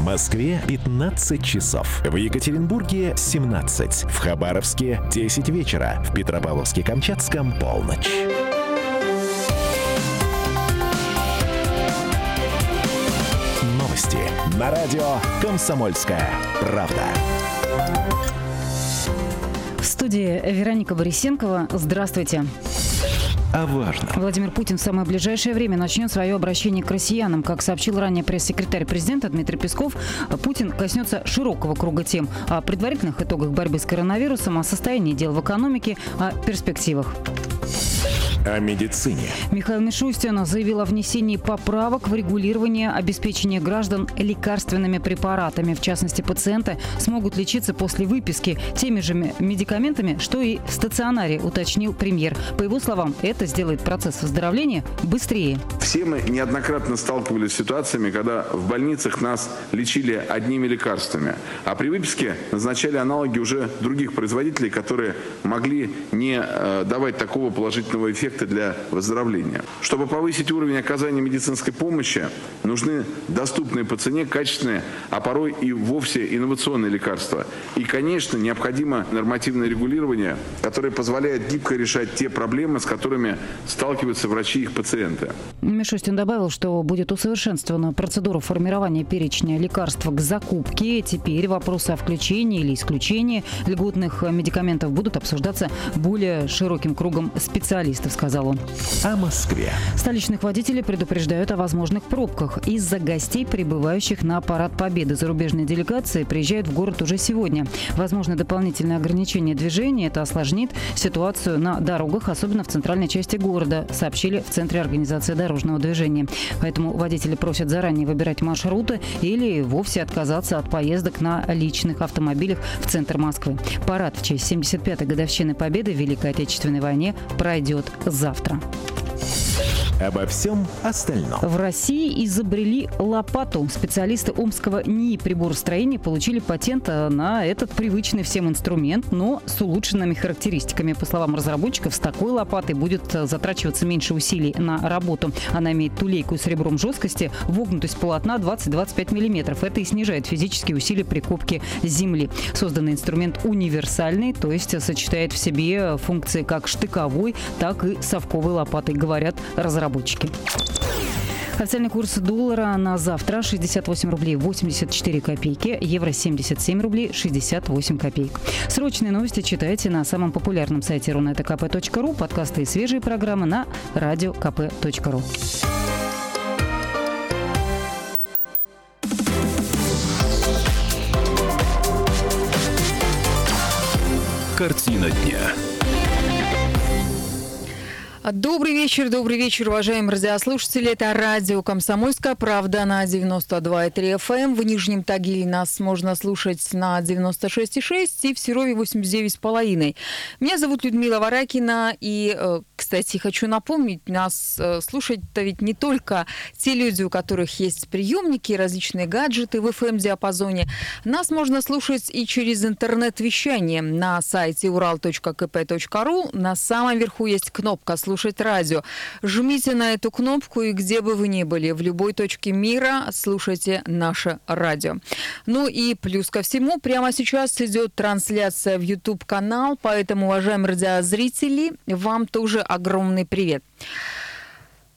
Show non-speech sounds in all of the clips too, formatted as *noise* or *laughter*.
В Москве 15 часов. В Екатеринбурге 17. В Хабаровске 10 вечера. В Петропавловске-Камчатском полночь. Новости на радио «Комсомольская правда». В студии Вероника Борисенкова. Здравствуйте о важном. Владимир Путин в самое ближайшее время начнет свое обращение к россиянам. Как сообщил ранее пресс-секретарь президента Дмитрий Песков, Путин коснется широкого круга тем о предварительных итогах борьбы с коронавирусом, о состоянии дел в экономике, о перспективах о медицине. Михаил Мишустин заявил о внесении поправок в регулирование обеспечения граждан лекарственными препаратами. В частности, пациенты смогут лечиться после выписки теми же медикаментами, что и в стационаре, уточнил премьер. По его словам, это сделает процесс выздоровления быстрее. Все мы неоднократно сталкивались с ситуациями, когда в больницах нас лечили одними лекарствами, а при выписке назначали аналоги уже других производителей, которые могли не э, давать такого положительного эффекта эффекта для выздоровления. Чтобы повысить уровень оказания медицинской помощи, нужны доступные по цене, качественные, а порой и вовсе инновационные лекарства. И, конечно, необходимо нормативное регулирование, которое позволяет гибко решать те проблемы, с которыми сталкиваются врачи и их пациенты. Мишустин добавил, что будет усовершенствована процедура формирования перечня лекарств к закупке. Теперь вопросы о включении или исключении льготных медикаментов будут обсуждаться более широким кругом специалистов, сказал он. О Москве. Столичных водителей предупреждают о возможных пробках из-за гостей, прибывающих на парад Победы. Зарубежные делегации приезжают в город уже сегодня. Возможно, дополнительное ограничение движения. Это осложнит ситуацию на дорогах, особенно в центральной части города, сообщили в Центре организации дорожного движения. Поэтому водители просят заранее выбирать маршруты или вовсе отказаться от поездок на личных автомобилях в центр Москвы. Парад в честь 75-й годовщины Победы в Великой Отечественной войне пройдет завтра. Обо всем остальном. В России изобрели лопату. Специалисты Омского НИИ приборостроения получили патент на этот привычный всем инструмент, но с улучшенными характеристиками. По словам разработчиков, с такой лопатой будет затрачиваться меньше усилий на работу. Она имеет тулейку с ребром жесткости, вогнутость полотна 20-25 мм. Это и снижает физические усилия при копке земли. Созданный инструмент универсальный, то есть сочетает в себе функции как штыковой, так и совковой лопатой, говорят разработчики разработчики. Официальный курс доллара на завтра 68 рублей 84 копейки, евро 77 рублей 68 копеек. Срочные новости читайте на самом популярном сайте runetokp.ru, подкасты и свежие программы на радиокп.ру. Картина дня. Добрый вечер, добрый вечер, уважаемые радиослушатели. Это радио «Комсомольская правда» на 92,3 FM. Эм. В Нижнем Тагиле нас можно слушать на 96,6 и в Серове 89,5. Меня зовут Людмила Варакина. И, э, кстати, хочу напомнить, нас э, слушать-то ведь не только те люди, у которых есть приемники, различные гаджеты в FM-диапазоне. Нас можно слушать и через интернет-вещание на сайте ural.kp.ru. На самом верху есть кнопка «Слушать слушать радио. Жмите на эту кнопку, и где бы вы ни были, в любой точке мира слушайте наше радио. Ну и плюс ко всему, прямо сейчас идет трансляция в YouTube-канал, поэтому, уважаемые радиозрители, вам тоже огромный привет.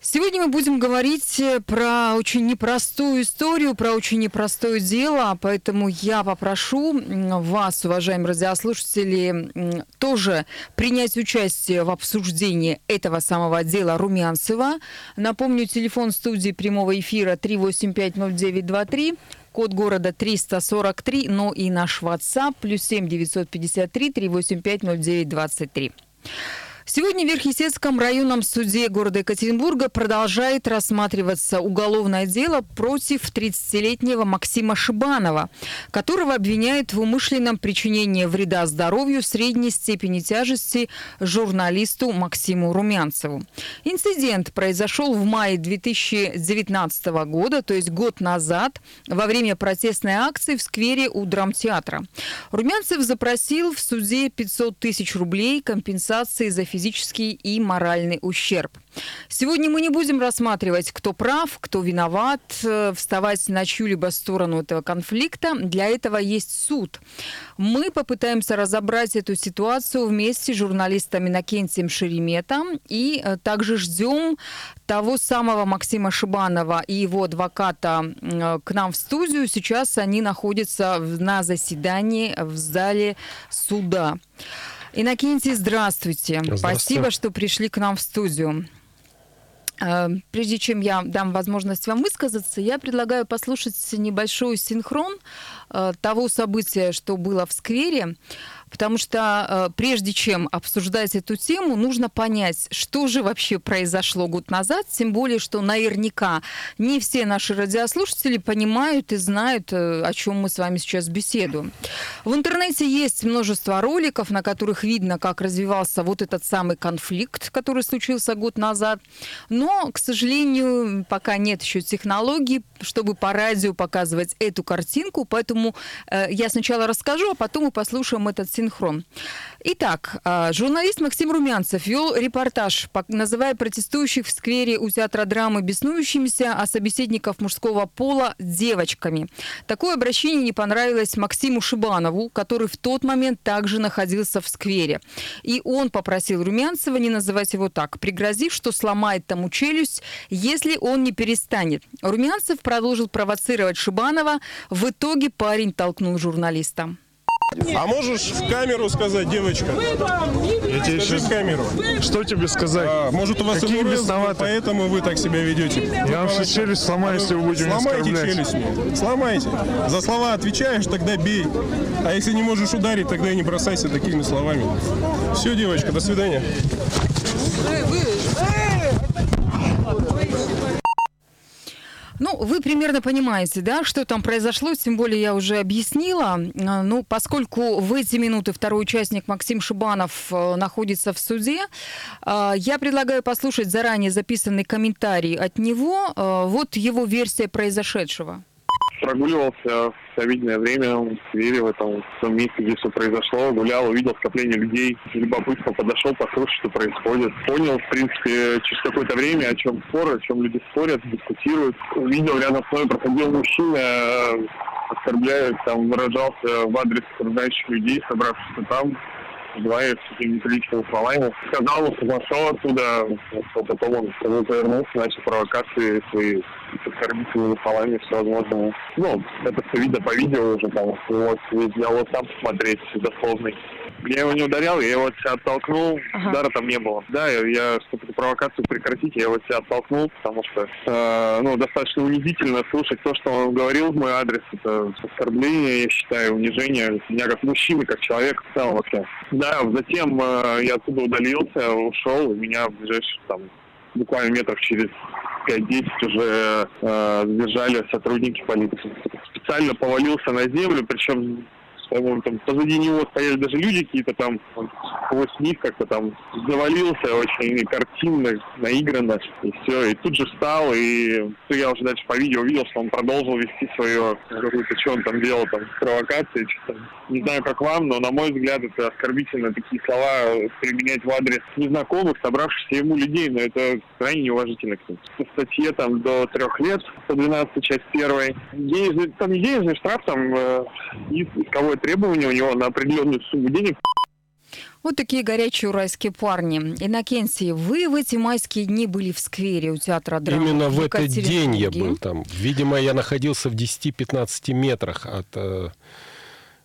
Сегодня мы будем говорить э, про очень непростую историю, про очень непростое дело, поэтому я попрошу вас, уважаемые радиослушатели, тоже принять участие в обсуждении этого самого дела Румянцева. Напомню, телефон студии прямого эфира 3850923 код города 343, но и наш WhatsApp плюс 7 953 385 0923. Сегодня в Верхесецком районном суде города Екатеринбурга продолжает рассматриваться уголовное дело против 30-летнего Максима Шибанова, которого обвиняют в умышленном причинении вреда здоровью средней степени тяжести журналисту Максиму Румянцеву. Инцидент произошел в мае 2019 года, то есть год назад, во время протестной акции в сквере у драмтеатра. Румянцев запросил в суде 500 тысяч рублей компенсации за физическое физический и моральный ущерб. Сегодня мы не будем рассматривать, кто прав, кто виноват, э, вставать на чью-либо сторону этого конфликта. Для этого есть суд. Мы попытаемся разобрать эту ситуацию вместе с журналистом Иннокентием Шеремета и э, также ждем того самого Максима Шибанова и его адвоката э, к нам в студию. Сейчас они находятся на заседании в зале суда. Иннокентий, здравствуйте. здравствуйте. Спасибо, что пришли к нам в студию. Э, прежде чем я дам возможность вам высказаться, я предлагаю послушать небольшой синхрон э, того события, что было в сквере потому что э, прежде чем обсуждать эту тему, нужно понять, что же вообще произошло год назад, тем более, что наверняка не все наши радиослушатели понимают и знают, э, о чем мы с вами сейчас беседуем. В интернете есть множество роликов, на которых видно, как развивался вот этот самый конфликт, который случился год назад, но, к сожалению, пока нет еще технологий, чтобы по радио показывать эту картинку, поэтому э, я сначала расскажу, а потом мы послушаем этот синхрон синхрон. Итак, а, журналист Максим Румянцев вел репортаж, называя протестующих в сквере у театра драмы беснующимися, а собеседников мужского пола девочками. Такое обращение не понравилось Максиму Шибанову, который в тот момент также находился в сквере. И он попросил Румянцева не называть его так, пригрозив, что сломает тому челюсть, если он не перестанет. Румянцев продолжил провоцировать Шибанова. В итоге парень толкнул журналиста. А можешь в камеру сказать, девочка? Я тебе Скажи сейчас... в камеру. Что тебе сказать? А, может, у вас Какие ИВРС, бесноваты? поэтому вы так себя ведете. Я вам сейчас челюсть сломаю, если вы будете Сломайте челюсть мне. Сломайте. За слова отвечаешь, тогда бей. А если не можешь ударить, тогда и не бросайся такими словами. Все, девочка, до свидания. Ну, вы примерно понимаете, да, что там произошло, тем более я уже объяснила. А, Ну, поскольку в эти минуты второй участник Максим Шибанов э, находится в суде, э, я предлагаю послушать заранее записанный комментарий от него. Э, Вот его версия произошедшего. Прогуливался в обеденное время в сквере, в этом в том месте, где все произошло, гулял, увидел скопление людей, любопытно подошел, послушал, что происходит. Понял, в принципе, через какое-то время, о чем спор, о чем люди спорят, дискутируют. Увидел, рядом с мной проходил мужчина, оскорбляет, там, выражался в адрес окружающих людей, собравшихся там, такими неприличными словами. Сказал, что пошел оттуда, что потом он повернулся, начал провокации свои с оскорбительными словами всевозможными. Ну, это все видно по видео уже, там, вот, весь диалог там посмотреть, дословный. Я его не ударял, я его от себя оттолкнул, Ага. удара там не было. Да, я, я чтобы эту провокацию прекратить, я его от себя оттолкнул, потому что, э, ну, достаточно унизительно слушать то, что он говорил в мой адрес. Это оскорбление, я считаю, унижение меня как мужчины, как человека в целом вообще. Да, затем э, я оттуда удалился, ушел, и меня в ближайших там буквально метров через 5-10 уже э, задержали сотрудники полиции. Специально повалился на землю, причем по-моему, там позади него стояли даже люди какие-то там, сквозь них как-то там завалился очень картинно, наигранно, и все. И тут же встал, и я уже дальше по видео увидел, что он продолжил вести свое, какую-то, что он там делал, там, провокации, что-то. Не знаю, как вам, но, на мой взгляд, это оскорбительно такие слова применять в адрес незнакомых, собравшихся ему людей, но это крайне неуважительно к ним. В статье там до трех лет, 112 часть первой, денежный, там не денежный штраф, там э, и исковое требование у него на определенную сумму денег Вот такие горячие уральские парни. Иннокентий, вы в эти майские дни были в сквере у театра драмы. Именно в этот день я был там. Видимо, я находился в 10-15 метрах от э,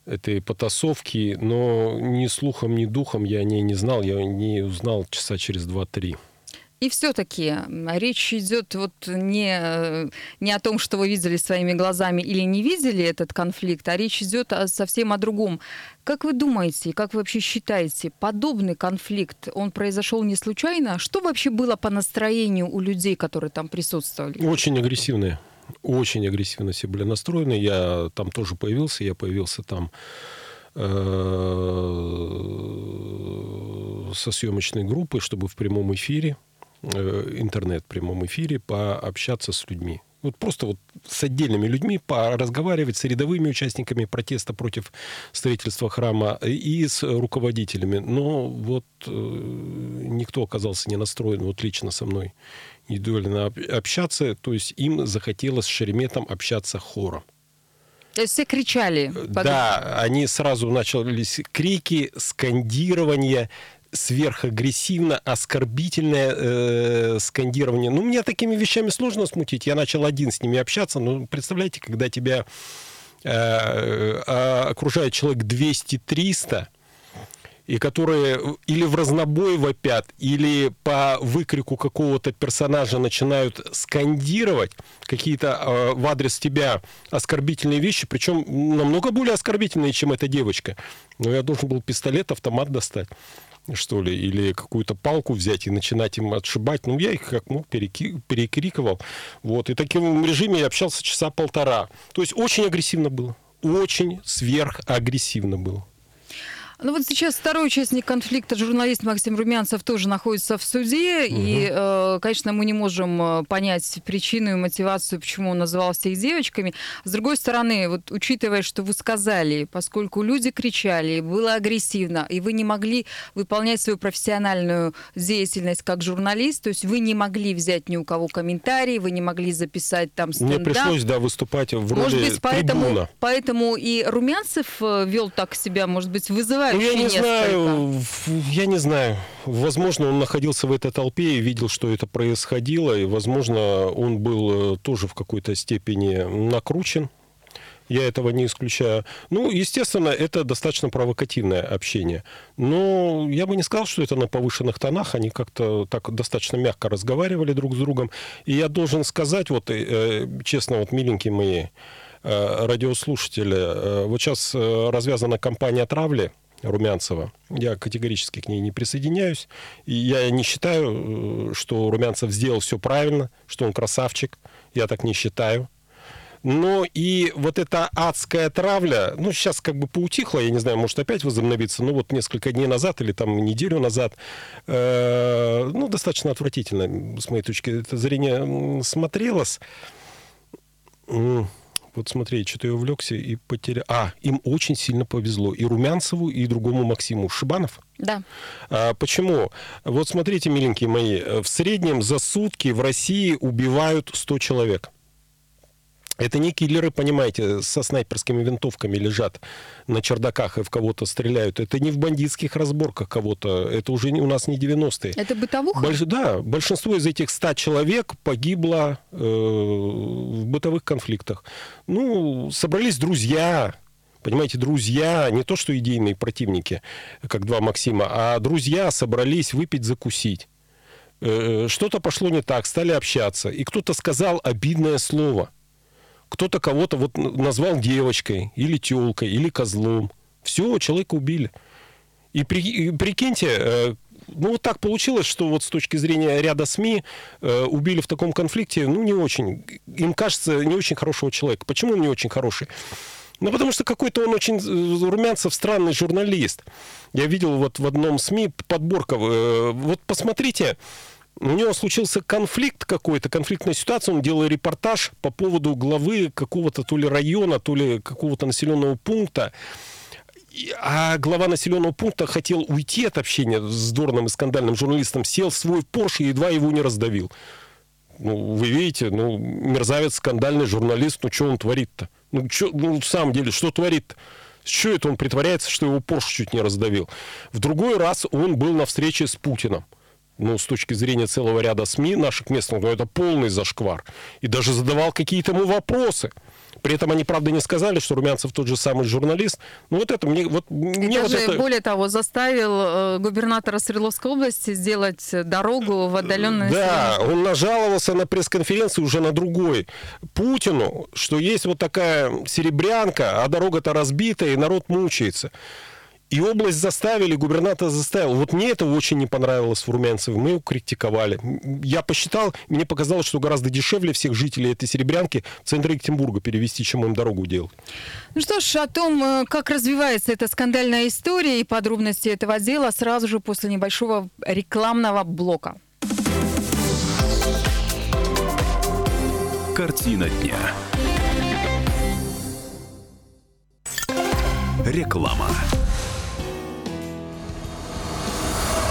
этой потасовки, но ни слухом, ни духом я о ней не знал. Я не узнал часа через 2-3. И все-таки речь идет вот не, э, не о том, что вы видели своими глазами или не видели этот конфликт, а речь идет о- совсем о другом. Как вы думаете, как вы вообще считаете, подобный конфликт, он произошел не случайно? Что вообще было по настроению у людей, которые там присутствовали? Очень агрессивные. Очень агрессивно все были настроены. Я там тоже появился. Я появился там э, со съемочной группой, чтобы в прямом эфире, интернет в прямом эфире, пообщаться с людьми. Вот просто вот с отдельными людьми разговаривать, с рядовыми участниками протеста против строительства храма и с руководителями. Но вот э, никто оказался не настроен вот лично со мной индивидуально общаться. То есть им захотелось с Шереметом общаться хором. То есть все кричали? Да, они сразу начались крики, скандирование, сверхагрессивно, оскорбительное э, скандирование. Ну, мне такими вещами сложно смутить. Я начал один с ними общаться. Ну, представляете, когда тебя э, э, окружает человек 200-300, и которые или в разнобой вопят, или по выкрику какого-то персонажа начинают скандировать какие-то э, в адрес тебя оскорбительные вещи, причем намного более оскорбительные, чем эта девочка. Но я должен был пистолет, автомат достать что ли, или какую-то палку взять и начинать им отшибать. Ну, я их как мог переки- перекрикивал. Вот. И таким режиме я общался часа полтора. То есть очень агрессивно было. Очень сверхагрессивно было. Ну вот сейчас второй участник конфликта, журналист Максим Румянцев, тоже находится в суде. Угу. И, э, конечно, мы не можем э, понять причину и мотивацию, почему он назывался их девочками. С другой стороны, вот учитывая, что вы сказали, поскольку люди кричали, было агрессивно, и вы не могли выполнять свою профессиональную деятельность как журналист, то есть вы не могли взять ни у кого комментарии, вы не могли записать там стендап. Мне пришлось, да, выступать в роли Может быть, поэтому, трибуна. поэтому и Румянцев э, вел так себя, может быть, вызывая ну, я не знаю, я не знаю. Возможно, он находился в этой толпе и видел, что это происходило, и, возможно, он был э, тоже в какой-то степени накручен. Я этого не исключаю. Ну, естественно, это достаточно провокативное общение. Но я бы не сказал, что это на повышенных тонах. Они как-то так достаточно мягко разговаривали друг с другом. И я должен сказать, вот э, честно, вот миленькие мои э, радиослушатели, вот сейчас развязана кампания травли Румянцева. Я категорически к ней не присоединяюсь. И я не считаю, э, что Румянцев сделал все правильно, что он красавчик. Я так не считаю. Но и вот эта адская травля, ну, сейчас как бы поутихла, я не знаю, может опять возобновиться, ну, вот несколько дней назад или там неделю назад, э, ну, достаточно отвратительно, с моей точки зрения, смотрелось. Вот смотри, что-то я увлекся и потерял. А, им очень сильно повезло. И Румянцеву, и другому Максиму. Шибанов? Да. А, почему? Вот смотрите, миленькие мои, в среднем за сутки в России убивают 100 человек. Это не киллеры, понимаете, со снайперскими винтовками лежат на чердаках и в кого-то стреляют. Это не в бандитских разборках кого-то. Это уже у нас не 90-е. Это бытовуха? Больш, да. Большинство из этих 100 человек погибло э, в бытовых конфликтах. Ну, собрались друзья, Понимаете, друзья, не то что идейные противники, как два Максима, а друзья собрались выпить, закусить. Э, что-то пошло не так, стали общаться. И кто-то сказал обидное слово – кто-то кого-то вот назвал девочкой, или телкой, или козлом. Все, человека убили. И, при, и прикиньте, э, ну вот так получилось, что вот с точки зрения ряда СМИ э, убили в таком конфликте, ну не очень, им кажется, не очень хорошего человека. Почему он не очень хороший? Ну, потому что какой-то он очень румянцев странный журналист. Я видел вот в одном СМИ подборка. Э, вот посмотрите, у него случился конфликт какой-то, конфликтная ситуация, он делал репортаж по поводу главы какого-то то ли района, то ли какого-то населенного пункта. А глава населенного пункта хотел уйти от общения с дурным и скандальным журналистом, сел в свой Порш и едва его не раздавил. Ну, вы видите, ну, мерзавец, скандальный журналист, ну, что он творит-то? Ну, чё, ну, в самом деле, что творит-то? Что это он притворяется, что его Порш чуть не раздавил? В другой раз он был на встрече с Путиным ну, с точки зрения целого ряда СМИ наших местных, ну, это полный зашквар. И даже задавал какие-то ему вопросы. При этом они, правда, не сказали, что Румянцев тот же самый журналист. Ну, вот это мне... Вот, мне даже, вот это... более того, заставил э, губернатора Свердловской области сделать дорогу в отдаленное Да, он нажаловался на пресс-конференции уже на другой Путину, что есть вот такая серебрянка, а дорога-то разбитая, и народ мучается. И область заставили, губернатор заставил. Вот мне это очень не понравилось в Румянцеве. Мы его критиковали. Я посчитал, мне показалось, что гораздо дешевле всех жителей этой Серебрянки в центр Екатеринбурга перевести, чем им дорогу делать. Ну что ж, о том, э, как развивается эта скандальная история и подробности этого дела сразу же после небольшого рекламного блока. Картина дня. Реклама.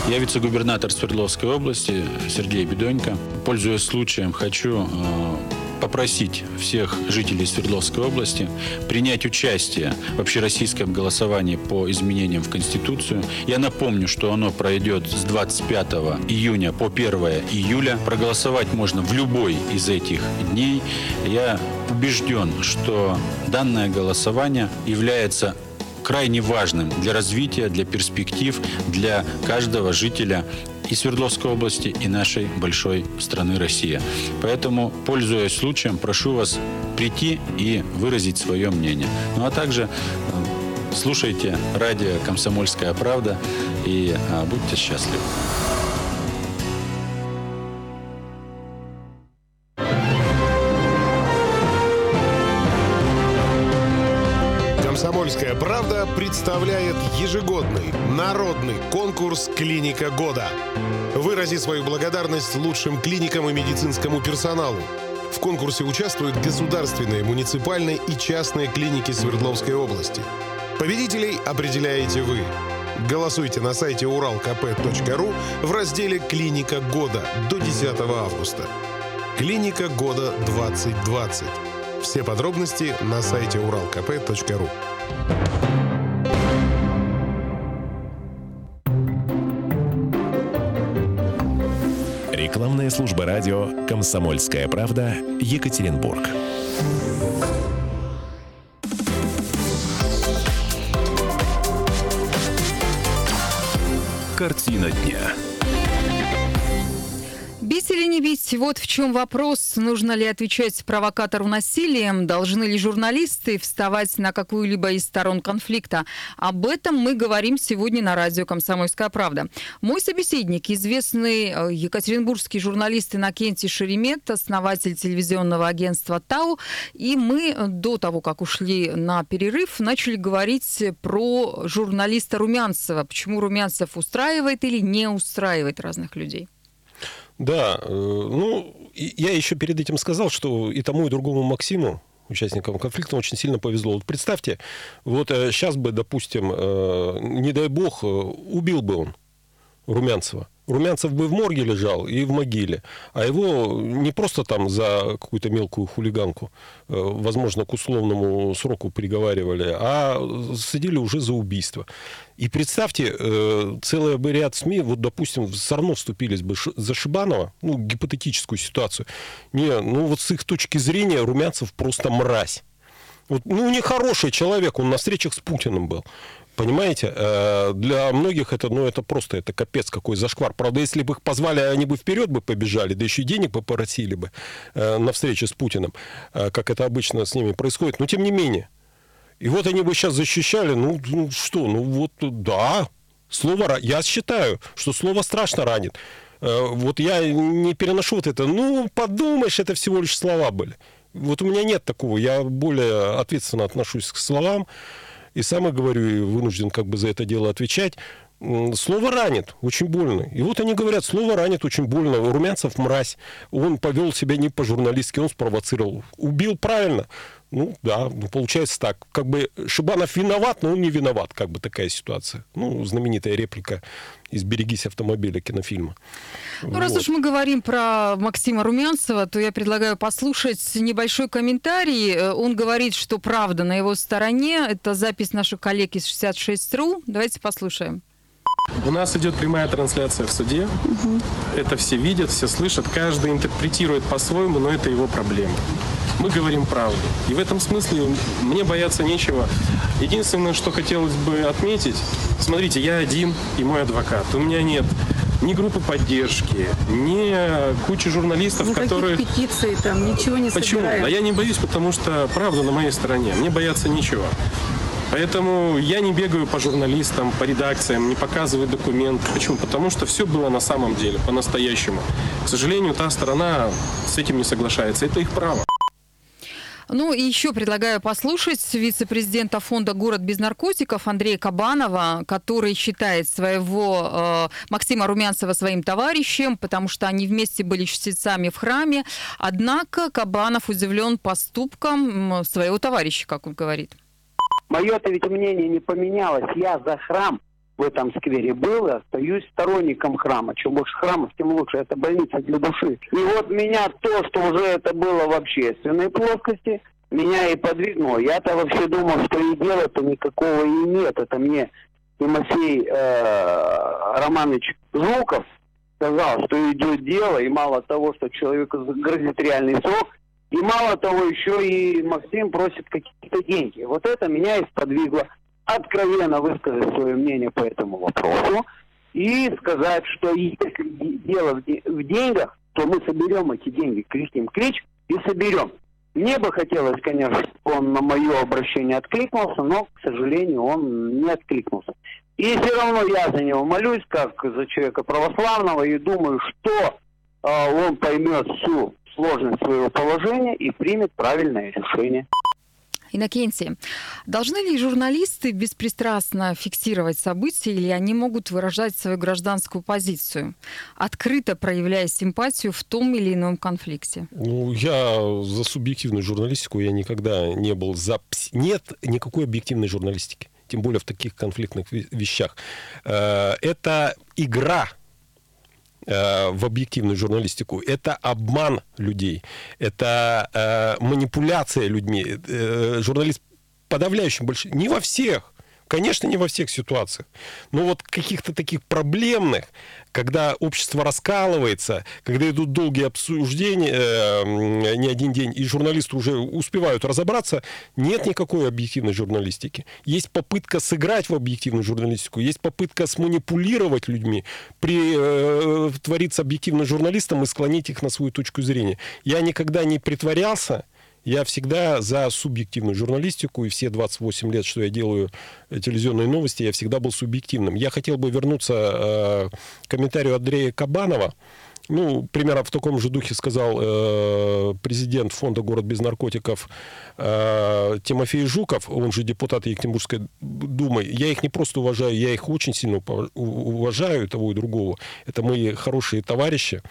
Я вице-губернатор Свердловской области Сергей Бедонько. Пользуясь случаем, хочу э, попросить всех жителей Свердловской области принять участие в общероссийском голосовании по изменениям в Конституцию. Я напомню, что оно пройдет с 25 июня по 1 июля. Проголосовать можно в любой из этих дней. Я убежден, что данное голосование является крайне важным для развития, для перспектив, для каждого жителя и Свердловской области, и нашей большой страны Россия. Поэтому, пользуясь случаем, прошу вас прийти и выразить свое мнение. Ну а также э, слушайте радио «Комсомольская правда» и а, будьте счастливы. «Комсомольская правда» представляет ежегодный народный конкурс «Клиника года». Вырази свою благодарность лучшим клиникам и медицинскому персоналу. В конкурсе участвуют государственные, муниципальные и частные клиники Свердловской области. Победителей определяете вы. Голосуйте на сайте уралкп.ру в разделе «Клиника года» до 10 августа. Клиника года 2020. Все подробности на сайте уралкп.ру. Рекламная служба радио «Комсомольская правда» Екатеринбург. Картина дня. Бить или не бить? Вот в чем вопрос. Нужно ли отвечать провокатору насилием? Должны ли журналисты вставать на какую-либо из сторон конфликта? Об этом мы говорим сегодня на радио «Комсомольская правда». Мой собеседник, известный э, екатеринбургский журналист Иннокентий Шеремет, основатель телевизионного агентства «Тау». И мы до того, как ушли на перерыв, начали говорить про журналиста Румянцева. Почему Румянцев устраивает или не устраивает разных людей? Да, э, ну, я еще перед этим сказал, что и тому, и другому Максиму, участникам конфликта, очень сильно повезло. Вот представьте, вот сейчас бы, допустим, э, не дай бог, э, убил бы он Румянцева. Румянцев бы в морге лежал и в могиле, а его не просто там за какую-то мелкую хулиганку, возможно, к условному сроку приговаривали, а садили уже за убийство. И представьте, целый бы ряд СМИ, вот, допустим, все равно вступились бы за Шибанова, ну, гипотетическую ситуацию. Не, ну, вот с их точки зрения Румянцев просто мразь. Вот, ну, нехороший человек, он на встречах с Путиным был. Понимаете, для многих это, ну, это просто, это капец какой зашквар. Правда, если бы их позвали, они бы вперед бы побежали, да еще и денег попросили бы на встрече с Путиным, как это обычно с ними происходит. Но тем не менее. И вот они бы сейчас защищали, ну, ну что, ну вот, да, слово, я считаю, что слово страшно ранит. Вот я не переношу вот это, ну, подумаешь, это всего лишь слова были. Вот у меня нет такого, я более ответственно отношусь к словам, и сам и говорю, и вынужден как бы за это дело отвечать. Слово ранит, очень больно. И вот они говорят, слово ранит очень больно. Румянцев мразь. Он повел себя не по-журналистски, он спровоцировал. Убил правильно. Ну, да, ну, получается так. Как бы Шибанов виноват, но он не виноват. Как бы такая ситуация. Ну, знаменитая реплика из «Берегись автомобиля» кинофильма. Ну, вот. раз уж мы говорим про Максима Румянцева, то я предлагаю послушать небольшой комментарий. Он говорит, что правда на его стороне. Это запись наших коллег из 66.ru. Давайте послушаем. У нас идет прямая трансляция в суде. Угу. Это все видят, все слышат. Каждый интерпретирует по-своему, но это его проблема. Мы говорим правду. И в этом смысле мне бояться нечего. Единственное, что хотелось бы отметить, смотрите, я один и мой адвокат. У меня нет ни группы поддержки, ни кучи журналистов, Никаких которые... петиций там, ничего не Почему? собираем. А я не боюсь, потому что правда на моей стороне. Мне бояться нечего. Поэтому я не бегаю по журналистам, по редакциям, не показываю документы. Почему? Потому что все было на самом деле, по-настоящему. К сожалению, та сторона с этим не соглашается. Это их право. Ну и еще предлагаю послушать вице-президента фонда «Город без наркотиков» Андрея Кабанова, который считает своего э, Максима Румянцева своим товарищем, потому что они вместе были чтецами в храме. Однако Кабанов удивлен поступком своего товарища, как он говорит. Мое-то ведь мнение не поменялось. Я за храм в этом сквере был и остаюсь сторонником храма. Чем больше храмов, тем лучше. Это больница для души. И вот меня то, что уже это было в общественной плоскости, меня и подвигнуло. Я-то вообще думал, что и дела-то никакого и нет. Это мне Тимофей э, Романович Жуков сказал, что идет дело, и мало того, что человеку грозит реальный срок, и мало того, еще и Максим просит какие-то деньги. Вот это меня и сподвигло откровенно высказать свое мнение по этому вопросу и сказать, что если дело в деньгах, то мы соберем эти деньги, кричим клич и соберем. Мне бы хотелось, конечно, чтобы он на мое обращение откликнулся, но, к сожалению, он не откликнулся. И все равно я за него молюсь, как за человека православного, и думаю, что э, он поймет всю сложность своего положения и примет правильное решение. Иннокентий, должны ли журналисты беспристрастно фиксировать события или они могут выражать свою гражданскую позицию, открыто проявляя симпатию в том или ином конфликте? Ну, я за субъективную журналистику я никогда не был за... Нет никакой объективной журналистики, тем более в таких конфликтных вещах. Э, это игра Э, в объективную журналистику, это обман людей, это э, манипуляция людьми. Э, журналист подавляющим больше, не во всех, Конечно, не во всех ситуациях. Но вот каких-то таких проблемных, когда общество раскалывается, когда идут долгие обсуждения, э, не один день, и журналисты уже успевают разобраться, нет никакой объективной журналистики. Есть попытка сыграть в объективную журналистику, есть попытка сманипулировать людьми, притвориться э, объективным журналистом и склонить их на свою точку зрения. Я никогда не притворялся, я всегда за субъективную журналистику, и все 28 лет, что я делаю э, телевизионные новости, я всегда был субъективным. Я хотел бы вернуться э, к комментарию Андрея Кабанова, ну, примерно в таком же духе сказал э, президент фонда «Город без наркотиков» э, Тимофей Жуков, он же депутат Екатеринбургской думы. Я их не просто уважаю, я их очень сильно уважаю, того и другого. Это мои хорошие товарищи.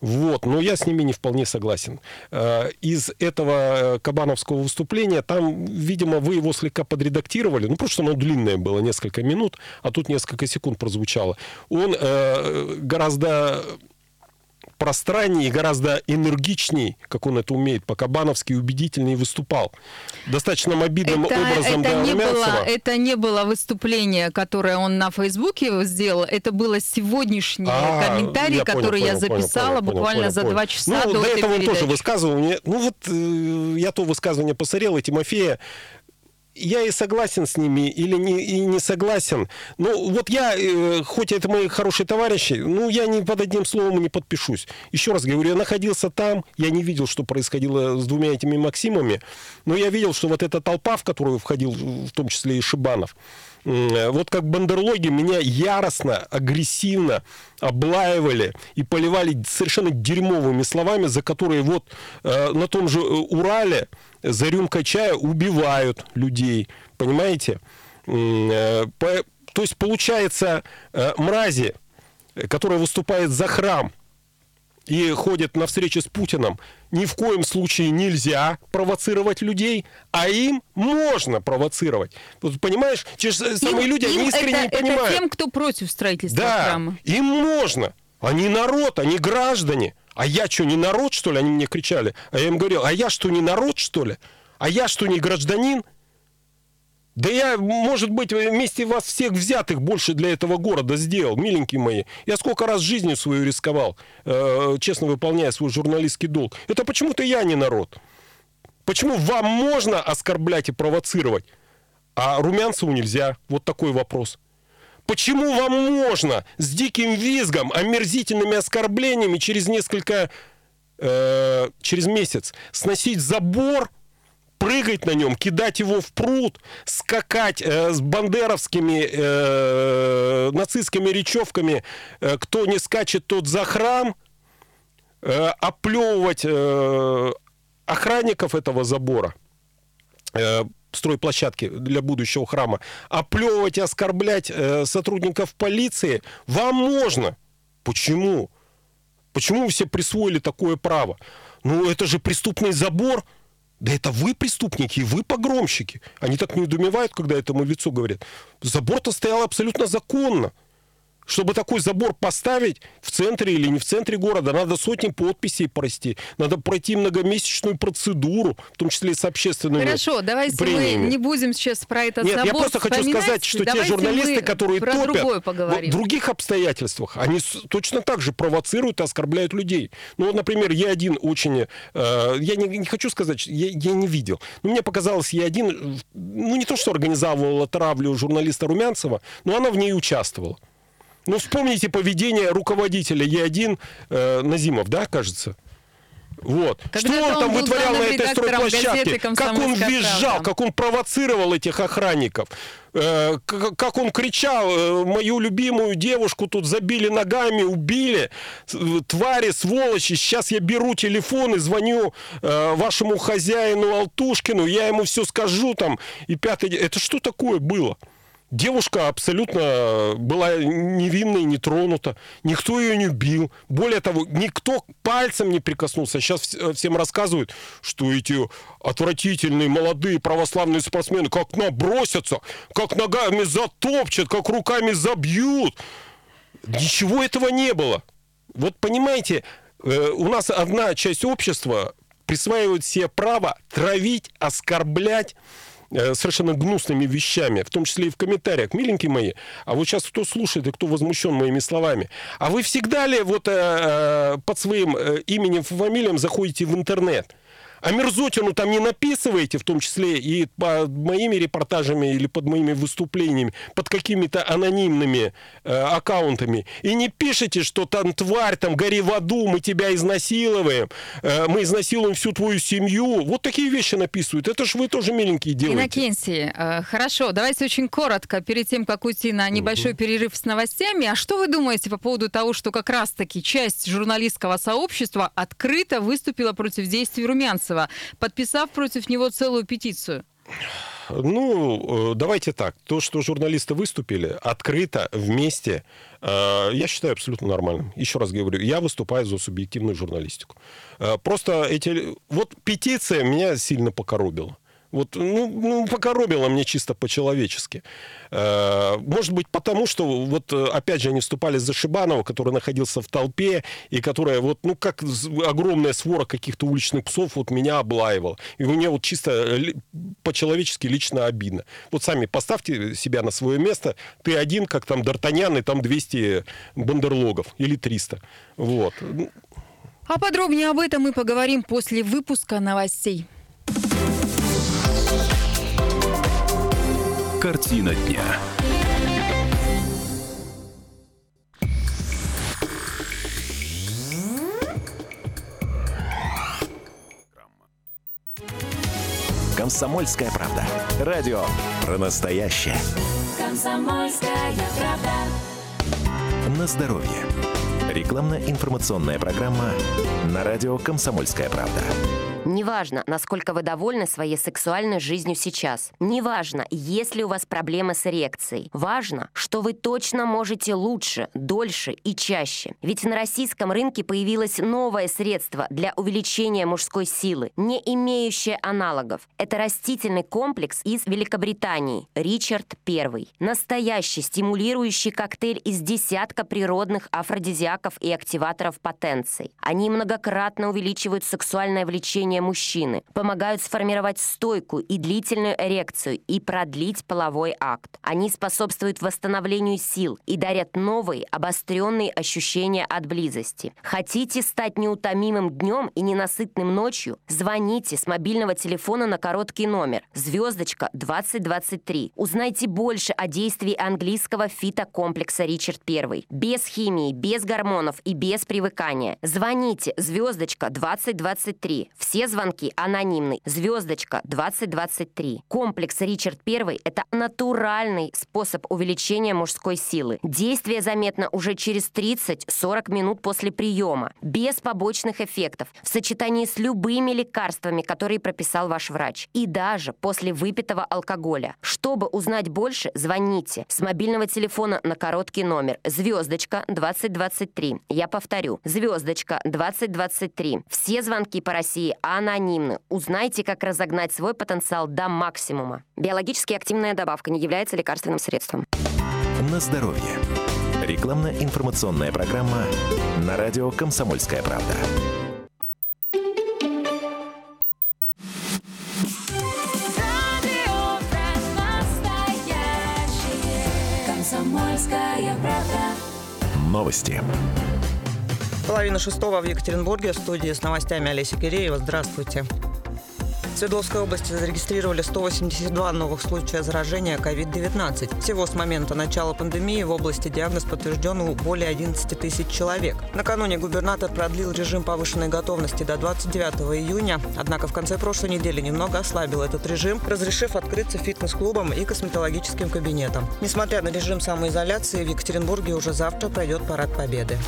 Вот, но я с ними не вполне согласен. Э, из этого кабановского выступления, там, видимо, вы его слегка подредактировали, ну, просто оно длинное было, несколько минут, а тут несколько секунд прозвучало. Он э, гораздо пространнее и гораздо энергичней, как он это умеет, по-кабановски убедительнее выступал. Достаточно мобильным это, образом это не было, Это не было выступление, которое он на Фейсбуке сделал, это было сегодняшний а, комментарий, я который понял, я записала понял, буквально понял, за два часа ну, до, до этого он тоже высказывал мне. Ну вот э, я то высказывание посмотрел, и Тимофея я и согласен с ними, или не, и не согласен. Ну, вот я, э, хоть это мои хорошие товарищи, ну, я ни под одним словом не подпишусь. Еще раз говорю, я находился там, я не видел, что происходило с двумя этими Максимами, но я видел, что вот эта толпа, в которую входил в том числе и Шибанов, вот как бандерлоги меня яростно, агрессивно облаивали и поливали совершенно дерьмовыми словами, за которые вот э, на том же э, Урале за рюмкой чая убивают людей. Понимаете? Э, то есть получается э, мрази, которая выступает за храм, и ходят на встречи с Путиным, ни в коем случае нельзя провоцировать людей, а им можно провоцировать. Вот, понимаешь, те же самые им, люди, им они искренне это, не понимают. Это тем, кто против строительства да, храма. им можно. Они народ, они граждане. А я что, не народ, что ли? Они мне кричали. А я им говорил, а я что, не народ, что ли? А я что, не гражданин? Да я, может быть, вместе вас всех взятых больше для этого города сделал, миленькие мои. Я сколько раз жизнью свою рисковал, э, честно выполняя свой журналистский долг. Это почему-то я не народ. Почему вам можно оскорблять и провоцировать, а Румянцеву нельзя? Вот такой вопрос. Почему вам можно? С диким визгом, омерзительными оскорблениями через несколько, э, через месяц сносить забор прыгать на нем, кидать его в пруд, скакать э, с бандеровскими э, нацистскими речевками э, «Кто не скачет, тот за храм», э, оплевывать э, охранников этого забора – э, стройплощадки для будущего храма, оплевывать и оскорблять э, сотрудников полиции вам можно. Почему? Почему вы все присвоили такое право? Ну, это же преступный забор. Да это вы преступники, вы погромщики. Они так недоумевают, когда этому лицу говорят. Забор-то стоял абсолютно законно. Чтобы такой забор поставить в центре или не в центре города, надо сотни подписей пройти. Надо пройти многомесячную процедуру, в том числе и с общественными Хорошо, давайте премиями. мы не будем сейчас про этот Нет, забор я просто хочу сказать, что те журналисты, которые про топят в других обстоятельствах, они точно так же провоцируют и оскорбляют людей. Ну, вот, например, я один очень... э, я не, не хочу сказать, я, я не видел. Но мне показалось, я один... э, Ну, не то, что организовывала травлю журналиста Румянцева, но она в ней участвовала. Ну, вспомните поведение руководителя Е1 э, Назимов, да, кажется? Вот. Когда-то что он там вытворял на этой стройплощадке? Как он «Комсомольская визжал, правда». как он провоцировал этих охранников. Э, к- как он кричал, э, мою любимую девушку тут забили ногами, убили, э, твари, сволочи, сейчас я беру телефон и звоню э, вашему хозяину Алтушкину, я ему все скажу там, и пятый... Это что такое было? Девушка абсолютно была невинной, не тронута. Никто ее не бил. Более того, никто пальцем не прикоснулся. Сейчас вс- всем рассказывают, что эти отвратительные молодые православные спортсмены как набросятся, как ногами затопчат, как руками забьют. Ничего этого не было. Вот понимаете, э, у нас одна часть общества присваивает себе право травить, оскорблять э, совершенно гнусными вещами, в том числе и в комментариях. Миленькие мои, а вот сейчас кто слушает и кто возмущен моими словами? А вы всегда ли вот э, э, под своим э, именем, фамилием заходите в интернет? А мерзотину там не написываете, в том числе и под моими репортажами или под моими выступлениями, под какими-то анонимными э, аккаунтами. И не пишите, что там тварь, там гори в аду, мы тебя изнасилуем, э, мы изнасилуем всю твою семью. Вот такие вещи написывают. Это ж вы тоже миленькие делаете. Иннокентий, э, хорошо, давайте очень коротко, перед тем, как уйти на небольшой перерыв с новостями. А что вы думаете по поводу того, что как раз-таки часть журналистского сообщества открыто выступила против действий Румянцева, подписав против него целую петицию? Ну, э, давайте так. То, что журналисты выступили открыто, вместе, э, я считаю абсолютно нормальным. Еще раз говорю, я выступаю за субъективную журналистику. Э, Просто эти... Вот петиция меня сильно покоробила. Вот, ну, ну, покоробило мне чисто по-человечески. Э, Может быть, потому что, вот, опять же, они вступали за Шибанова, который находился в толпе, и которая, вот, ну, как огромная свора каких-то уличных псов, вот, меня облаивал. И мне вот чисто по-человечески лично обидно. Вот сами поставьте себя на свое место. Ты один, как там Д'Артаньян, и там 200 бандерлогов или 300. Вот. А подробнее об этом мы поговорим после выпуска новостей. Картина дня. Комсомольская правда. Радио про настоящее. Комсомольская правда. На здоровье. Рекламно-информационная программа на радио «Комсомольская правда». Неважно, насколько вы довольны своей сексуальной жизнью сейчас. Неважно, есть ли у вас проблемы с эрекцией. Важно, что вы точно можете лучше, дольше и чаще. Ведь на российском рынке появилось новое средство для увеличения мужской силы, не имеющее аналогов. Это растительный комплекс из Великобритании «Ричард I». Настоящий стимулирующий коктейль из десятка природных афродизиаков и активаторов потенций. Они многократно увеличивают сексуальное влечение мужчины, помогают сформировать стойкую и длительную эрекцию и продлить половой акт. Они способствуют восстановлению сил и дарят новые, обостренные ощущения от близости. Хотите стать неутомимым днем и ненасытным ночью? Звоните с мобильного телефона на короткий номер звездочка 2023. Узнайте больше о действии английского фитокомплекса Ричард I. Без химии, без гормонов и без привыкания. Звоните звездочка 2023. Все Звонки анонимны. Звездочка 2023. Комплекс Ричард I – это натуральный способ увеличения мужской силы. Действие заметно уже через 30-40 минут после приема, без побочных эффектов, в сочетании с любыми лекарствами, которые прописал ваш врач, и даже после выпитого алкоголя. Чтобы узнать больше, звоните с мобильного телефона на короткий номер звездочка 2023. Я повторю, звездочка 2023. Все звонки по России анонимны. Узнайте, как разогнать свой потенциал до максимума. Биологически активная добавка не является лекарственным средством. На здоровье. Рекламно-информационная программа на радио «Комсомольская правда». Комсомольская правда. Новости. Половина шестого в Екатеринбурге в студии с новостями Олеся Киреева. Здравствуйте. В Свердловской области зарегистрировали 182 новых случая заражения COVID-19. Всего с момента начала пандемии в области диагноз подтвержден у более 11 тысяч человек. Накануне губернатор продлил режим повышенной готовности до 29 июня, однако в конце прошлой недели немного ослабил этот режим, разрешив открыться фитнес-клубам и косметологическим кабинетам. Несмотря на режим самоизоляции, в Екатеринбурге уже завтра пройдет парад Победы.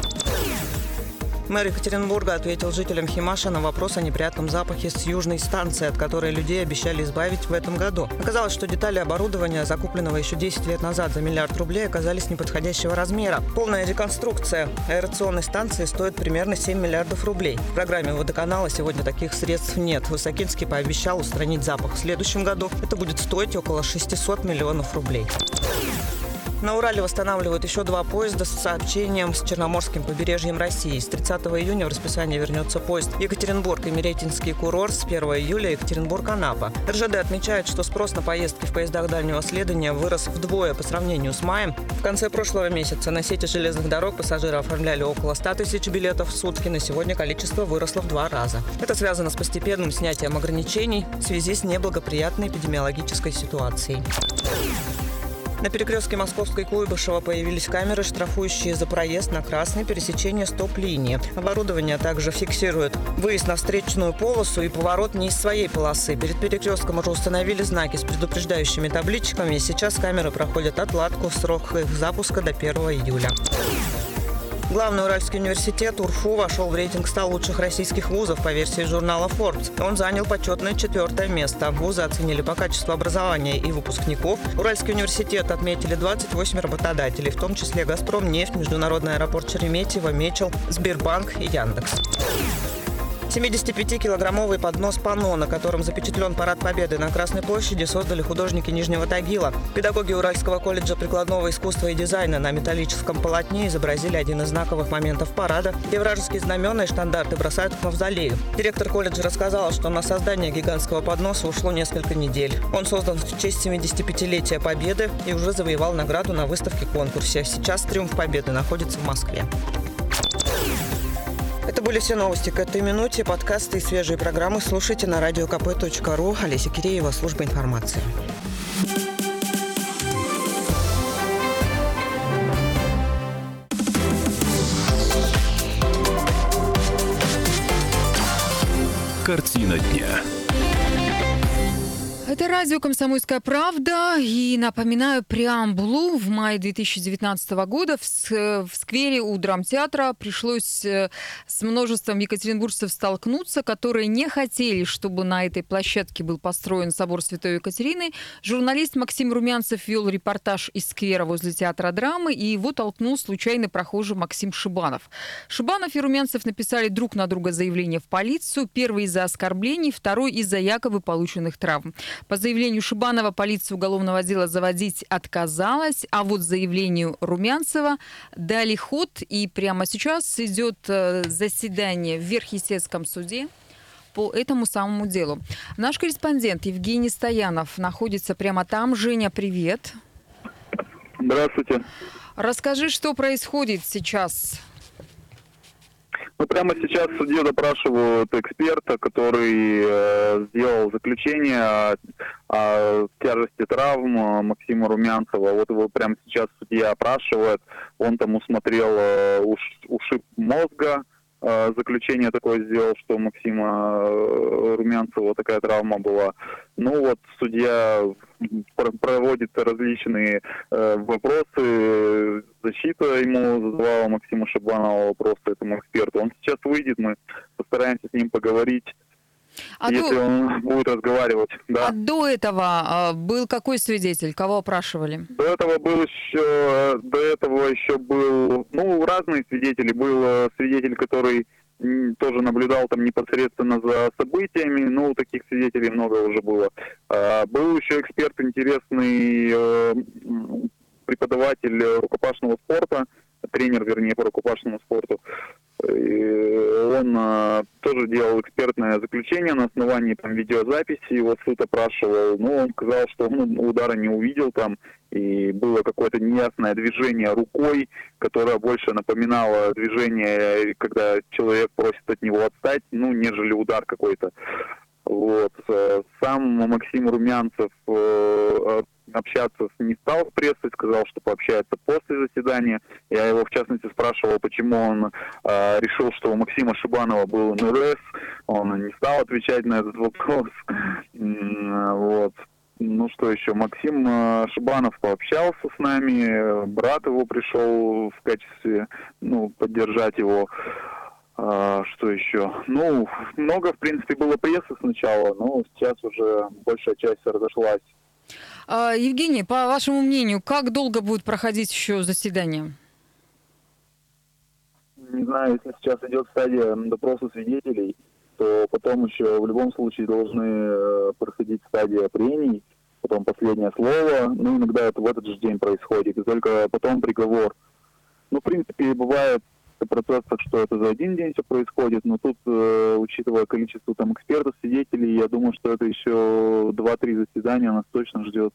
Мэр Екатеринбурга ответил жителям Химаша на вопрос о неприятном запахе с южной станции, от которой людей обещали избавить в этом году. Оказалось, что детали оборудования, закупленного еще 10 лет назад за миллиард рублей, оказались неподходящего размера. Полная реконструкция аэрационной станции стоит примерно 7 миллиардов рублей. В программе водоканала сегодня таких средств нет. Высокинский пообещал устранить запах в следующем году. Это будет стоить около 600 миллионов рублей. На Урале восстанавливают еще два поезда с сообщением с Черноморским побережьем России. С 30 июня в расписание вернется поезд Екатеринбург и Миретинский курорт. С 1 июля Екатеринбург-Анапа. РЖД отмечает, что спрос на поездки в поездах дальнего следования вырос вдвое по сравнению с маем. В конце прошлого месяца на сети железных дорог пассажиры оформляли около 100 тысяч билетов в сутки. На сегодня количество выросло в два раза. Это связано с постепенным снятием ограничений в связи с неблагоприятной эпидемиологической ситуацией. На перекрестке Московской и Куйбышева появились камеры, штрафующие за проезд на красной пересечение стоп-линии. Оборудование также фиксирует выезд на встречную полосу и поворот не из своей полосы. Перед перекрестком уже установили знаки с предупреждающими табличками. Сейчас камеры проходят отладку. Срок их запуска до 1 июля. Главный Уральский университет УРФУ вошел в рейтинг 100 лучших российских вузов по версии журнала Forbes. Он занял почетное четвертое место. Вузы оценили по качеству образования и выпускников. Уральский университет отметили 28 работодателей, в том числе «Газпром», «Нефть», Международный аэропорт Шереметьево, «Мечел», Сбербанк и Яндекс. 75-килограммовый поднос панно, на котором запечатлен парад Победы на Красной площади, создали художники Нижнего Тагила. Педагоги Уральского колледжа прикладного искусства и дизайна на металлическом полотне изобразили один из знаковых моментов парада, где вражеские знамена и штандарты бросают в мавзолею. Директор колледжа рассказала, что на создание гигантского подноса ушло несколько недель. Он создан в честь 75-летия Победы и уже завоевал награду на выставке-конкурсе. Сейчас «Триумф Победы» находится в Москве. Это были все новости к этой минуте. Подкасты и свежие программы слушайте на радиокп.ру. Олеся Киреева, служба информации. Картина дня. Это радио «Комсомольская правда». И напоминаю преамбулу. В мае 2019 года в, в сквере у драмтеатра пришлось э, с множеством екатеринбуржцев столкнуться, которые не хотели, чтобы на этой площадке был построен собор Святой Екатерины. Журналист Максим Румянцев вел репортаж из сквера возле театра драмы, и его толкнул случайный прохожий Максим Шибанов. Шибанов и Румянцев написали друг на друга заявление в полицию. Первый из-за оскорблений, второй из-за якобы полученных травм. По заявлению Шибанова полиция уголовного дела заводить отказалась, а вот заявлению Румянцева дали ход, и прямо сейчас идет э, заседание в Верхъестецком суде по этому самому делу. Наш корреспондент Евгений Стоянов находится прямо там. Женя, привет. Здравствуйте. Расскажи, что происходит сейчас. Ну, прямо сейчас в суде допрашивают эксперта, который э, сделал заключение о, о тяжести травм э, Максима Румянцева. Вот его прямо сейчас судья опрашивает. Он там усмотрел э, уш, ушиб мозга, заключение такое сделал, что Максима э, Румянцева такая травма была. Ну вот судья пр- проводит различные э, вопросы, защита ему задавала Максиму Шабанову вопросы этому эксперту. Он сейчас выйдет, мы постараемся с ним поговорить. А если до- он будет разговаривать, да. А до этого а, был какой свидетель? Кого опрашивали? До этого был еще, до этого еще был, ну, разные свидетели. Был э, свидетель, который тоже наблюдал там непосредственно за событиями, ну, таких свидетелей много уже было. А, Был еще эксперт интересный, э, преподаватель э, рукопашного спорта, тренер, вернее, по рукопашному спорту. Он э, тоже делал экспертное заключение на основании там видеозаписи, его суд опрашивал. Ну, он сказал, что он удара не увидел там, и было какое-то неясное движение рукой, которое больше напоминало движение, когда человек просит от него отстать, ну, нежели удар какой-то. Вот. Э, Сам Максим Румянцев э, общаться с- не стал с прессой, сказал, что пообщается после заседания. Я его, в частности, спрашивал, почему он э, решил, что у Максима Шибанова был НРС. Он не стал отвечать на этот вопрос. Вот. Ну что еще, Максим э, Шибанов пообщался с нами, э, брат его пришел в качестве, ну, поддержать его. А, что еще? Ну, много, в принципе, было прессы сначала, но сейчас уже большая часть разошлась. А, Евгений, по вашему мнению, как долго будет проходить еще заседание? Не знаю, если сейчас идет стадия допроса свидетелей, то потом еще в любом случае должны э, проходить стадия прений, потом последнее слово, ну, иногда это в этот же день происходит, и только потом приговор. Ну, в принципе, бывает процесс, так что это за один день все происходит, но тут, э, учитывая количество там экспертов, свидетелей, я думаю, что это еще 2-3 заседания нас точно ждет.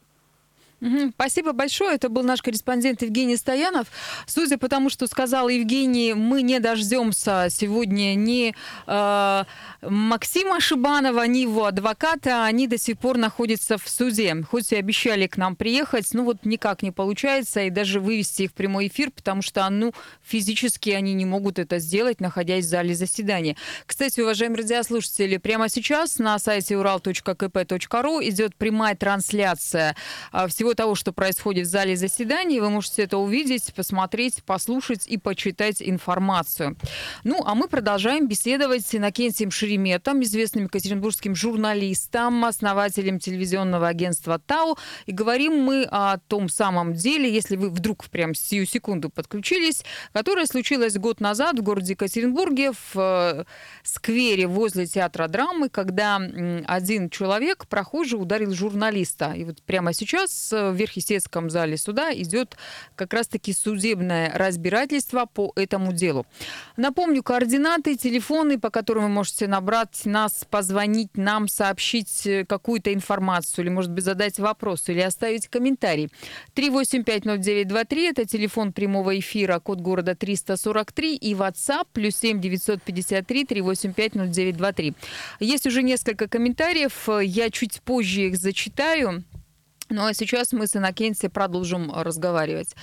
Спасибо большое. Это был наш корреспондент Евгений Стоянов. Судя по тому, что сказал Евгений, мы не дождемся сегодня ни э, Максима Шибанова, ни его адвоката. Они до сих пор находятся в суде. Хоть и обещали к нам приехать, ну вот никак не получается. И даже вывести их в прямой эфир, потому что ну, физически они не могут это сделать, находясь в зале заседания. Кстати, уважаемые радиослушатели, прямо сейчас на сайте ural.kp.ru идет прямая трансляция а, всего того, что происходит в зале заседаний. Вы можете это увидеть, посмотреть, послушать и почитать информацию. Ну, а мы продолжаем беседовать с Иннокентием Шереметом, известным екатеринбургским журналистом, основателем телевизионного агентства «Тау». И говорим мы о том самом деле, если вы вдруг прям сию секунду подключились, которое случилось год назад в городе Екатеринбурге в э, сквере возле театра драмы, когда один человек, прохожий, ударил журналиста. И вот прямо сейчас э, в Верхесецком зале суда идет как раз-таки судебное разбирательство по этому делу. Напомню, координаты, телефоны, по которым вы можете набрать нас, позвонить нам, сообщить э, какую-то информацию или, может быть, задать вопрос или оставить комментарий. 3850923 – это телефон прямого эфира, код города 343 и WhatsApp плюс 7 953 385 0923. Есть уже несколько комментариев, я чуть позже их зачитаю. Ну а сейчас мы с Иннокентием продолжим разговаривать.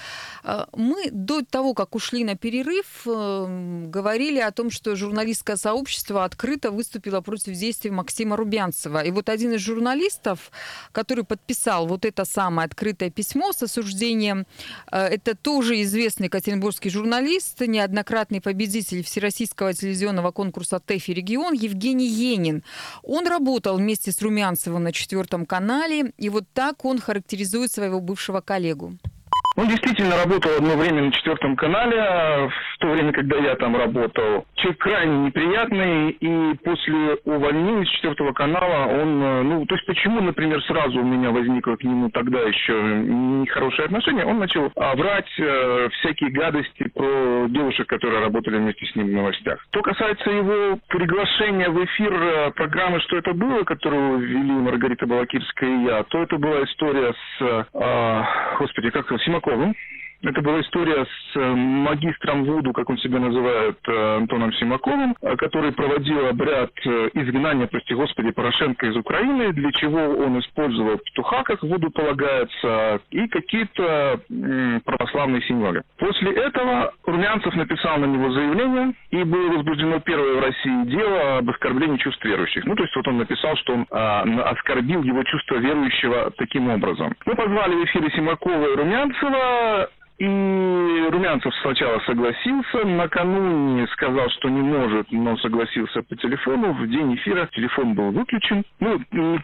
Э, Мы до того, как ушли на перерыв, э, говорили о том, что журналистское сообщество открыто выступило против действий Максима Рубянцева. И вот один из журналистов, который подписал вот это самое открытое письмо с осуждением, э, это тоже известный екатеринбургский журналист, неоднократный победитель Всероссийского телевизионного конкурса ТЭФИ «Регион» Евгений Енин. Он работал вместе с Румянцевым на четвертом канале, и вот так он характеризует своего бывшего коллегу. Он действительно работал одно время на четвертом канале, а в то время, когда я там работал. Человек крайне неприятный, и после увольнения с четвертого канала он, э, ну, то есть почему, например, сразу у меня возникло к нему тогда еще нехорошее отношение, он начал врать э, всякие гадости про девушек, которые работали вместе с ним в новостях. Что касается его приглашения в эфир э, программы «Что это было», которую вели Маргарита Балакирская и я, то это была история с, э, а, господи, как его, Симаковым. Это была история с э, магистром Вуду, как он себя называет, э, Антоном Симаковым, э, который проводил обряд изгнания, прости господи, Порошенко из Украины, для чего он использовал петуха, как Вуду полагается, и какие-то православные символы. После этого Румянцев написал на него заявление, и было возбуждено первое в России дело об оскорблении чувств верующих. Ну, то есть вот он написал, что он а, оскорбил его чувство верующего таким образом. Мы позвали в эфире Симакова и Румянцева, и Румянцев сначала согласился, накануне сказал, что не может, но согласился по телефону. В день эфира телефон был выключен. Ну,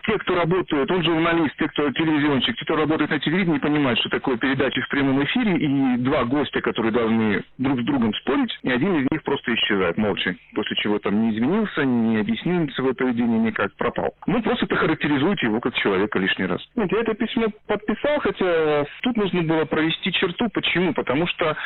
те, кто работает, он журналист, те, кто телевизионщик, те, кто работает на телевидении, понимают, что такое передача в прямом эфире, и два гостя, которые должны друг с другом спорить, и один из них просто исчезает молча, после чего там не извинился, не объяснил свое поведение никак, пропал. Ну, просто ты характеризуете его как человека лишний раз. Нет, я это письмо подписал, хотя тут нужно было провести черту. Почему? Потому что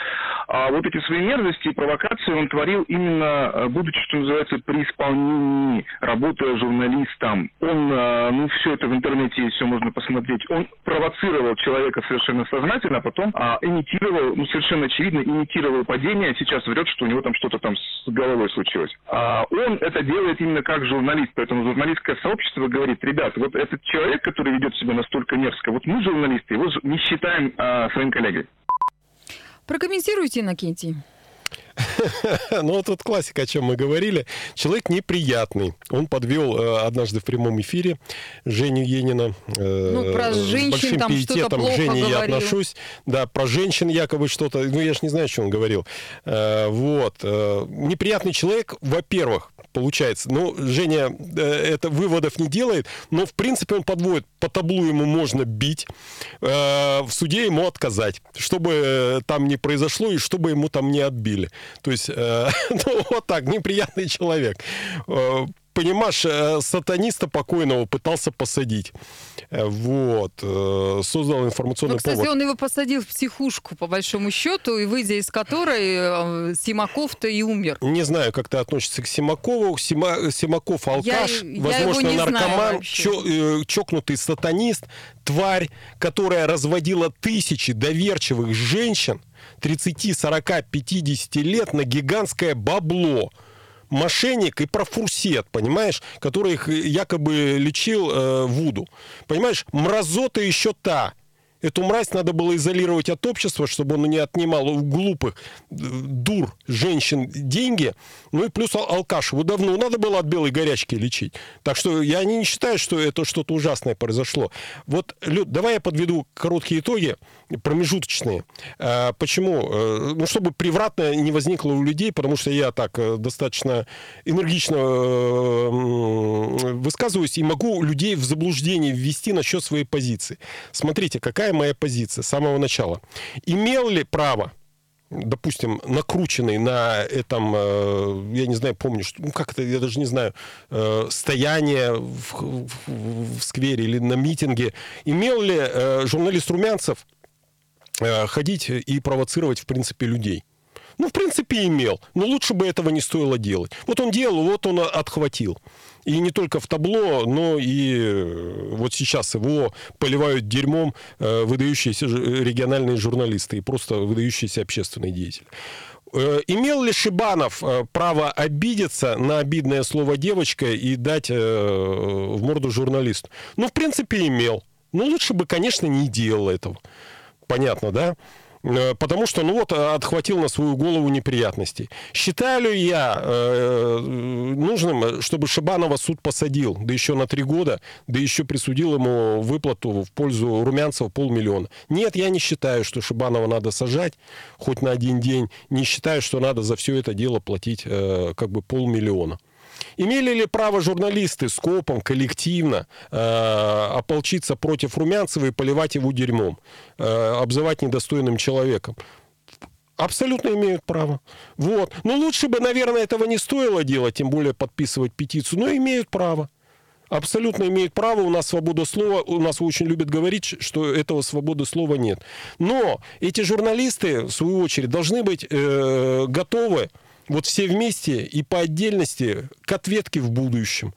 а, вот эти свои мерзости и провокации он творил именно, а, будучи, что называется, при исполнении, работая журналистом. Он, а, ну, все это в интернете все можно посмотреть, он провоцировал человека совершенно сознательно, а потом а, имитировал, ну, совершенно очевидно, имитировал падение, а сейчас врет, что у него там что-то там с головой случилось. А он это делает именно как журналист, поэтому журналистское сообщество говорит, ребят, вот этот человек, который ведет себя настолько мерзко, вот мы, журналисты, его не считаем а, своим коллегой. Прокомментируйте, Иннокентий. *laughs* Ну, вот тут классика, о чем мы говорили. Человек неприятный. Он подвел э, однажды в прямом эфире Женю Енина. э, Ну, про с женщин большим там пиететом к Жене я говорил. отношусь. Да, про женщин якобы что-то. Ну, я ж не знаю, что он говорил. Э, Вот. Э, Неприятный человек, во-первых, получается. Ну, Женя э, это выводов не делает, но, в принципе, он подводит. По таблу ему можно бить, э, в суде ему отказать, чтобы э, там не произошло и чтобы ему там не отбили. То есть, *laughs* ну, вот так, неприятный человек. Понимаешь, э, сатаниста покойного пытался посадить. Э, Вот. э, Создал информационный Ну, кстати, повод. он его посадил в психушку, по большому счету, и выйдя из которой Симаков-то и умер. Не знаю, как ты относишься к Симакову. Сима- Симаков алкаш, Я- я возможно, знаю наркоман, чё- чокнутый сатанист, тварь, которая разводила тысячи доверчивых женщин 30, 40, 50 лет на гигантское бабло. Мошенник и профурсет, понимаешь, который их якобы лечил э, Вуду. Понимаешь, мразота еще та. Эту мразь надо было изолировать от общества, чтобы он не отнимал у глупых э, дур женщин деньги. Ну и плюс ал- алкаш. Его давно надо было от белой горячки лечить. Так что я не считаю, что это что-то ужасное произошло. Вот, Люд, давай я подведу короткие итоги, промежуточные. А, Почему? Э, Ну, чтобы превратно не возникло у людей, потому что я так э, достаточно энергично э, высказываюсь и могу людей в заблуждение ввести насчет своей позиции. Смотрите, какая моя позиция с самого начала. Имел ли право допустим, накрученный на этом, э, я не знаю, помню, что, ну как это, я даже не знаю, э, стояние в, в- в сквере или на митинге, имел ли э, журналист Румянцев ходить и провоцировать, в принципе, людей? Ну, в принципе, имел. Но лучше бы этого не стоило делать. Вот он делал, вот он отхватил. И не только в табло, но и э, вот сейчас его поливают дерьмом э, выдающиеся региональные журналисты и просто выдающиеся общественные деятели. Э, Имел ли Шибанов право обидеться на обидное слово девочка и дать в морду журналисту? Ну, в принципе, имел. Но лучше бы, конечно, не делал этого. Понятно, да? Э, Потому что, ну вот, отхватил на свою голову неприятностей. Считаю ли я э, нужным, чтобы Шибанова суд посадил, да еще на три года, да еще присудил ему выплату в пользу Румянцева полмиллиона? Нет, я не считаю, что Шибанова надо сажать хоть на один день. Не считаю, что надо за все это дело платить э, как бы полмиллиона. Имели ли право журналисты скопом, коллективно э, ополчиться против Румянцева и поливать его дерьмом, э, обзывать недостойным человеком? Абсолютно имеют право. Вот. Но лучше бы, наверное, этого не стоило делать, тем более подписывать петицию, но имеют право. Абсолютно имеют право, у нас свобода слова, у нас очень любят говорить, что этого свободы слова нет. Но эти журналисты, в свою очередь, должны быть э, готовы вот все вместе и по отдельности к ответке в будущем.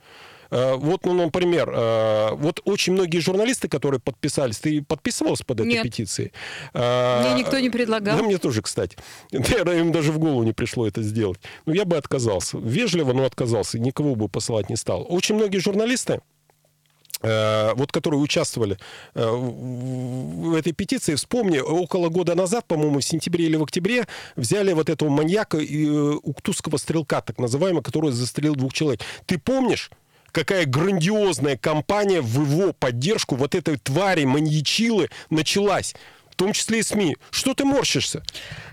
Э, вот, ну, например, э, вот очень многие журналисты, которые подписались, ты подписывался под этой Нет. петицией? Мне никто не предлагал. Да мне тоже, кстати. *laughs* Наверное, им даже в голову не пришло это сделать. Ну, я бы отказался. Вежливо, но отказался. Никого бы посылать не стал. Очень многие журналисты, э, вот которые участвовали э, в этой петиции, вспомни, около года назад, по-моему, в сентябре или в октябре, взяли вот этого маньяка, и, э, уктузского стрелка, так называемого, который застрелил двух человек. Ты помнишь, какая грандиозная кампания в его поддержку вот этой твари, маньячилы началась? В том числе и СМИ. Что ты морщишься?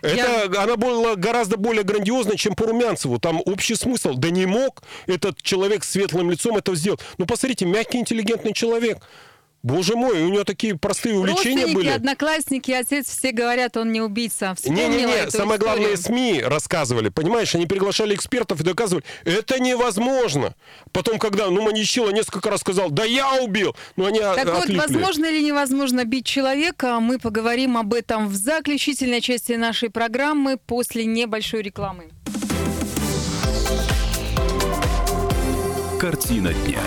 Это, она была гораздо более грандиозная, чем по Румянцеву. Там общий смысл. Да не мог этот человек с светлым лицом это сделать. Ну, посмотрите, мягкий, интеллигентный человек. Боже мой, у него такие простые увлечения были. одноклассники, отец, все говорят, он не убийца. Не-не-не, самое главное, историю. СМИ рассказывали, понимаешь, они приглашали экспертов и доказывали, это невозможно. Потом, когда, ну, Маничила несколько раз сказал, да я убил, ну, они Так о- вот, отлипли. возможно или невозможно бить человека, мы поговорим об этом в заключительной части нашей программы после небольшой рекламы. Картина дня.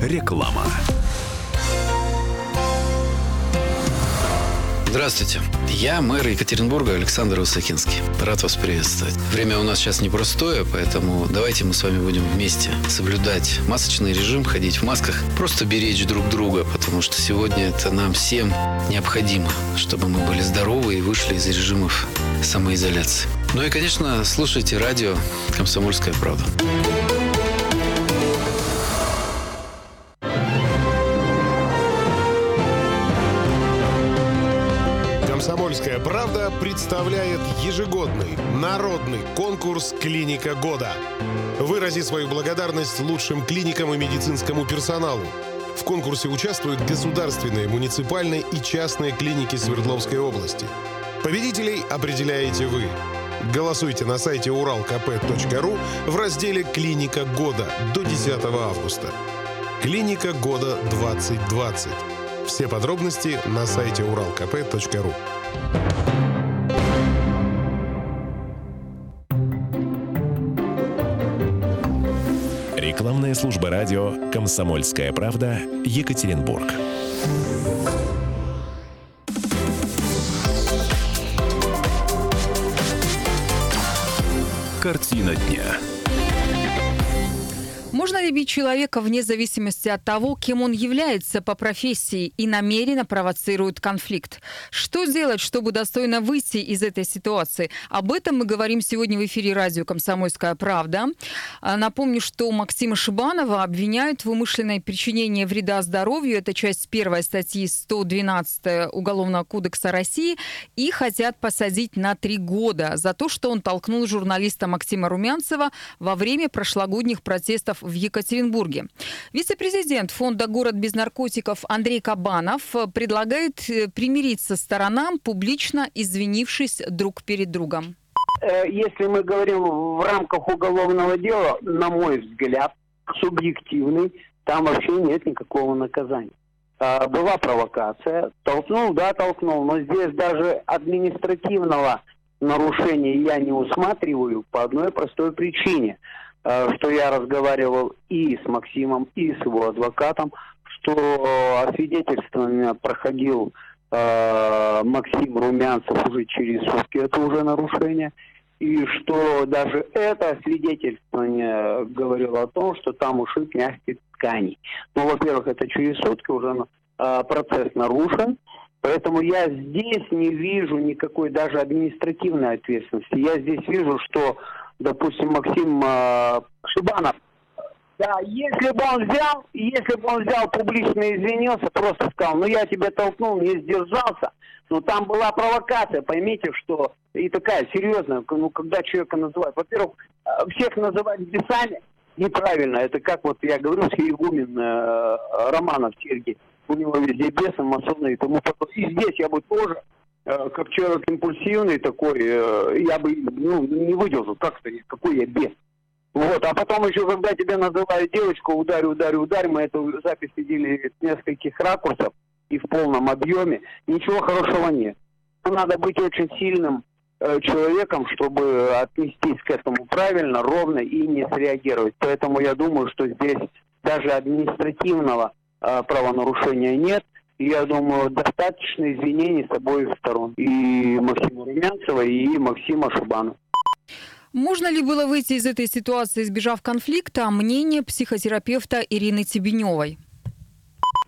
Реклама. Здравствуйте. Я мэр Екатеринбурга Александр Высокинский. Рад вас приветствовать. Время у нас сейчас непростое, поэтому давайте мы с вами будем вместе соблюдать масочный режим, ходить в масках, просто беречь друг друга, потому что сегодня это нам всем необходимо, чтобы мы были здоровы и вышли из режимов самоизоляции. Ну и, конечно, слушайте радио «Комсомольская правда». Комсомольская правда представляет ежегодный народный конкурс «Клиника года». Вырази свою благодарность лучшим клиникам и медицинскому персоналу. В конкурсе участвуют государственные, муниципальные и частные клиники Свердловской области. Победителей определяете вы. Голосуйте на сайте уралкп.ру в разделе «Клиника года» до 10 августа. Клиника года 2020. Все подробности на сайте уралкп.ру. Рекламная служба радио «Комсомольская правда» Екатеринбург. Картина дня. Можно ли бить человека вне зависимости от того, кем он является по профессии и намеренно провоцирует конфликт? Что делать, чтобы достойно выйти из этой ситуации? Об этом мы говорим сегодня в эфире радио «Комсомольская правда». А, Напомню, что Максима Шибанова обвиняют в умышленное причинение вреда здоровью. Это часть первой статьи 112 Уголовного кодекса России. И хотят посадить на три года за то, что он толкнул журналиста Максима Румянцева во время прошлогодних протестов в Екатеринбурге. Вице-президент фонда «Город без наркотиков» Андрей Кабанов э, предлагает э, примириться сторонам, публично извинившись друг перед другом. Э, Если мы говорим в рамках уголовного дела, на мой взгляд, субъективный, там вообще нет никакого наказания. А, Была провокация, толкнул, да, толкнул, но здесь даже административного нарушения я не усматриваю по одной простой причине, что я разговаривал и с Максимом, и с его адвокатом, что освидетельствование проходил э, Максим Румянцев уже через сутки, это уже нарушение. И что даже это свидетельствование говорило о том, что там ушиб мягких тканей. Ну, во-первых, это через сутки уже э, процесс нарушен, поэтому я здесь не вижу никакой даже административной ответственности. Я здесь вижу, что, допустим, Максим э, Шибанов. Да, если бы он взял, если бы он взял публично извинился, просто сказал, ну я тебя толкнул, не сдержался, но там была провокация, поймите, что и такая серьезная, ну когда человека называют, во-первых, всех называть бесами неправильно, это как вот я говорю, с игумен э, Романов Сергей, у него везде бесы, масоны и тому подобное. И здесь я бы тоже, как человек импульсивный такой, э, я бы ну, не выдержал, как это, какой я бес. Вот, а потом еще, когда тебя называют девочку, ударь, ударь, ударь, мы эту запись видели с нескольких ракурсов и в полном объеме, ничего хорошего нет. Надо быть очень сильным э, человеком, чтобы отнестись к этому правильно, ровно и не среагировать. Поэтому я думаю, что здесь даже административного э, правонарушения нет. Я думаю, достаточно извинений с обоих сторон. И Максима Румянцева, и Максима Шубана. Можно ли было выйти из этой ситуации, избежав конфликта? Мнение психотерапевта Ирины Тебеневой.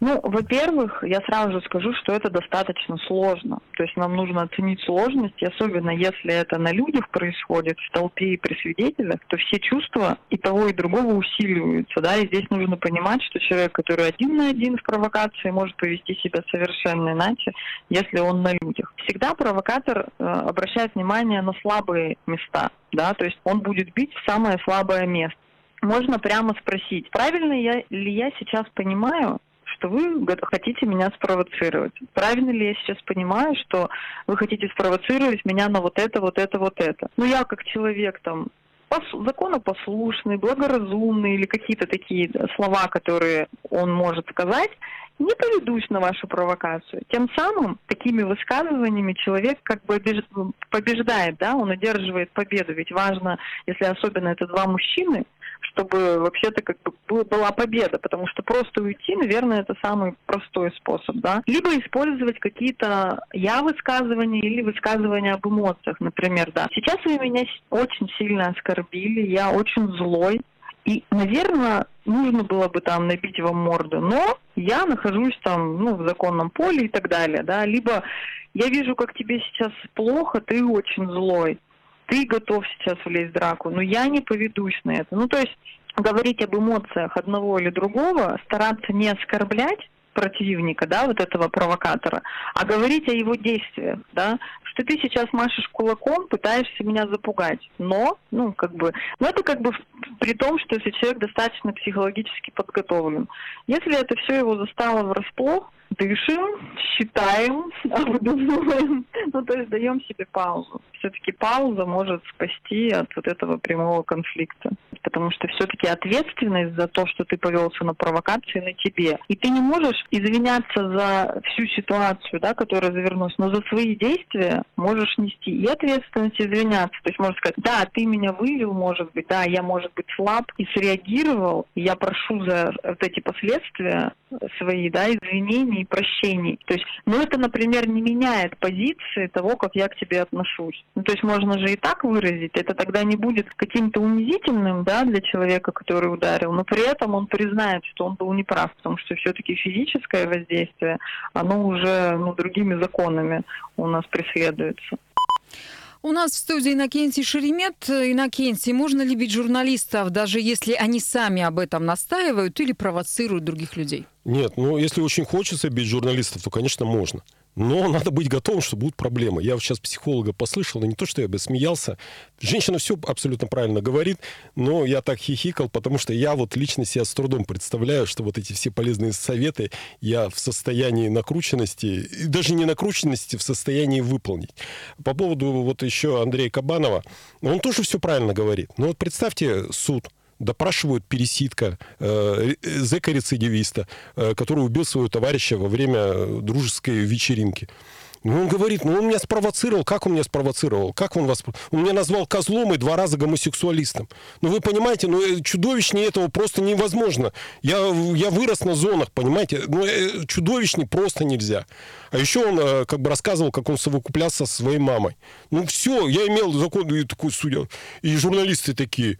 Ну, во-первых, я сразу же скажу, что это достаточно сложно. То есть нам нужно оценить сложность, особенно если это на людях происходит, в толпе и при свидетелях, то все чувства и того, и другого усиливаются. Да? И здесь нужно понимать, что человек, который один на один в провокации, может повести себя совершенно иначе, если он на людях. Всегда провокатор э, обращает внимание на слабые места. Да? То есть он будет бить в самое слабое место можно прямо спросить, правильно я, ли я сейчас понимаю, что вы хотите меня спровоцировать. Правильно ли я сейчас понимаю, что вы хотите спровоцировать меня на вот это, вот это, вот это? Ну, я как человек там законопослушный, благоразумный или какие-то такие слова, которые он может сказать, не поведусь на вашу провокацию. Тем самым такими высказываниями человек как бы побеждает, да, он одерживает победу. Ведь важно, если особенно это два мужчины, чтобы вообще-то как бы была победа, потому что просто уйти, наверное, это самый простой способ, да. Либо использовать какие-то я высказывания или высказывания об эмоциях, например, да. Сейчас вы меня очень сильно оскорбили, я очень злой, и, наверное, нужно было бы там набить вам морду, но я нахожусь там, ну, в законном поле и так далее, да, либо я вижу, как тебе сейчас плохо, ты очень злой, ты готов сейчас влезть в драку, но я не поведусь на это. Ну, то есть говорить об эмоциях одного или другого, стараться не оскорблять противника, да, вот этого провокатора, а говорить о его действиях, да, что ты сейчас машешь кулаком, пытаешься меня запугать, но, ну, как бы, ну, это как бы при том, что если человек достаточно психологически подготовлен. Если это все его застало врасплох, дышим, считаем, *laughs* обдумываем, ну, то есть даем себе паузу. Все-таки пауза может спасти от вот этого прямого конфликта. Потому что все-таки ответственность за то, что ты повелся на провокации, на тебе. И ты не можешь извиняться за всю ситуацию, да, которая завернулась, но за свои действия можешь нести и ответственность, и извиняться. То есть можешь сказать, да, ты меня вывел, может быть, да, я, может быть, слаб и среагировал, и я прошу за вот эти последствия свои, да, извинений и прощений. То есть, ну, это, например, не меняет позиции того, как я к тебе отношусь. Ну, то есть можно же и так выразить. Это тогда не будет каким-то унизительным, да, для человека, который ударил, но при этом он признает, что он был неправ, потому что все-таки физическое воздействие, оно уже, ну, другими законами у нас преследуется. У нас в студии Иннокентий Шеремет. Иннокентий, можно ли бить журналистов, даже если они сами об этом настаивают или провоцируют других людей? Нет, ну если очень хочется бить журналистов, то, конечно, можно. Но *laughs* надо быть готовым, что будут проблемы. Я сейчас психолога послышал, но не то, что я бы смеялся. Женщина все абсолютно правильно говорит, но я так хихикал, потому что я вот лично себя с трудом представляю, что вот эти все полезные советы я в состоянии накрученности, даже не накрученности, в состоянии выполнить. По поводу вот еще Андрея Кабанова, он тоже все правильно говорит. Но вот представьте суд, допрашивают пересидка, э, зэка-рецидивиста, э, который убил своего товарища во время дружеской вечеринки. Ну, он говорит, ну, он меня спровоцировал. Как он меня спровоцировал? Как он вас... Он меня назвал козлом и два раза гомосексуалистом. Ну, вы понимаете, ну, э, чудовищнее этого просто невозможно. Я, я вырос на зонах, понимаете? Ну, э, чудовищнее просто нельзя. А еще он э, как бы рассказывал, как он совокуплялся со своей мамой. Ну, все, я имел закон, и такой судья. И журналисты такие,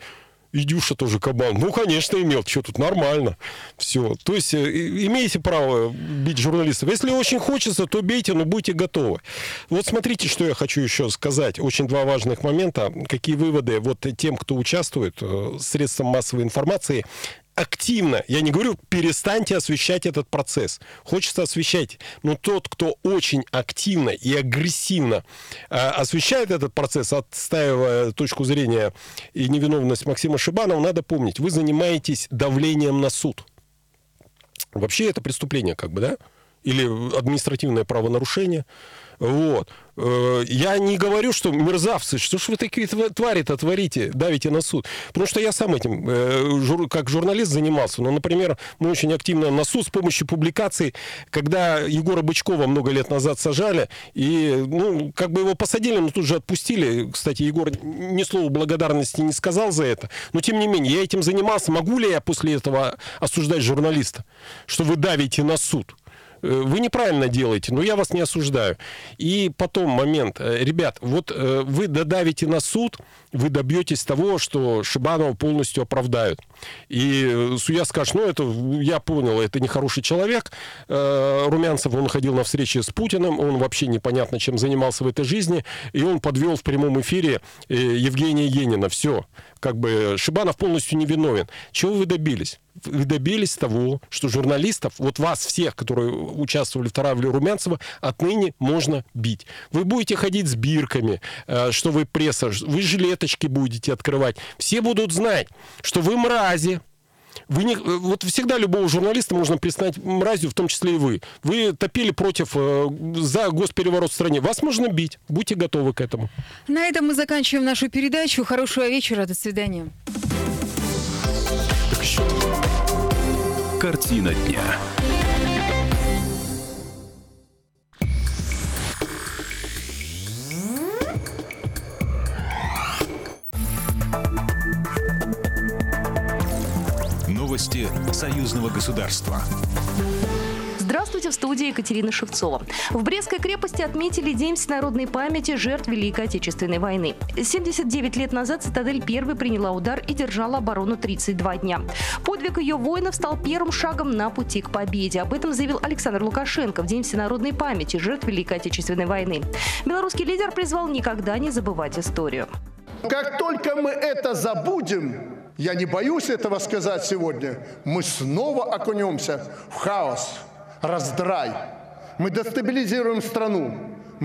и Дюша тоже кабан. Ну, конечно, имел. Что тут нормально. Все. То есть э, имеете право бить журналистов. Если очень хочется, то бейте, но будьте готовы. Вот смотрите, что я хочу еще сказать. Очень два важных момента. Какие выводы вот тем, кто участвует э, средством массовой информации, активно, я не говорю, перестаньте освещать этот процесс. Хочется освещать. Но тот, кто очень активно и агрессивно э, освещает этот процесс, отстаивая точку зрения и невиновность Максима Шибанова, надо помнить, вы занимаетесь давлением на суд. Вообще это преступление, как бы, да? или административное правонарушение. Вот. Э, я не говорю, что мерзавцы, что ж вы такие твари-то творите, давите на суд. Потому что я сам этим, э, как журналист, занимался. Но, например, мы очень активно на суд с помощью публикаций, когда Егора Бычкова много лет назад сажали, и, ну, как бы его посадили, но тут же отпустили. Кстати, Егор ни слова благодарности не сказал за это. Но, тем не менее, я этим занимался. Могу ли я после этого осуждать журналиста, что вы давите на суд? Э, вы неправильно делаете, но я вас не осуждаю. И потом момент. Э, ребят, вот э, вы додавите на суд, вы добьетесь того, что Шибанова полностью оправдают. И судья скажет, ну, это, я понял, это нехороший человек. Румянцев, он ходил на встречи с Путиным, он вообще непонятно, чем занимался в этой жизни, и он подвел в прямом эфире Евгения Енина. Все. Как бы Шибанов полностью невиновен. Чего вы добились? Вы добились того, что журналистов, вот вас всех, которые участвовали в травле Румянцева, отныне можно бить. Вы будете ходить с бирками, что вы пресса, вы жилеточки будете открывать. Все будут знать, что вы мрази, вы не, вот всегда любого журналиста можно признать мразью, в том числе и вы. Вы топили против, э, за госпереворот в стране. Вас можно бить. Будьте готовы к этому. На этом мы заканчиваем нашу передачу. Хорошего вечера. До свидания. Картина дня. Новости союзного государства. Здравствуйте, в студии Екатерина Шевцова. В Брестской крепости отметили День всенародной памяти жертв Великой Отечественной войны. 79 лет назад «Цитадель» первой приняла удар и держала оборону 32 дня. Подвиг ее воинов стал первым шагом на пути к победе. Об этом заявил Александр Лукашенко в День всенародной памяти жертв Великой Отечественной войны. Белорусский лидер призвал никогда не забывать историю. Как только мы это забудем, я не боюсь этого сказать сегодня, мы снова окунемся в хаос, раздрай. Мы дестабилизируем страну,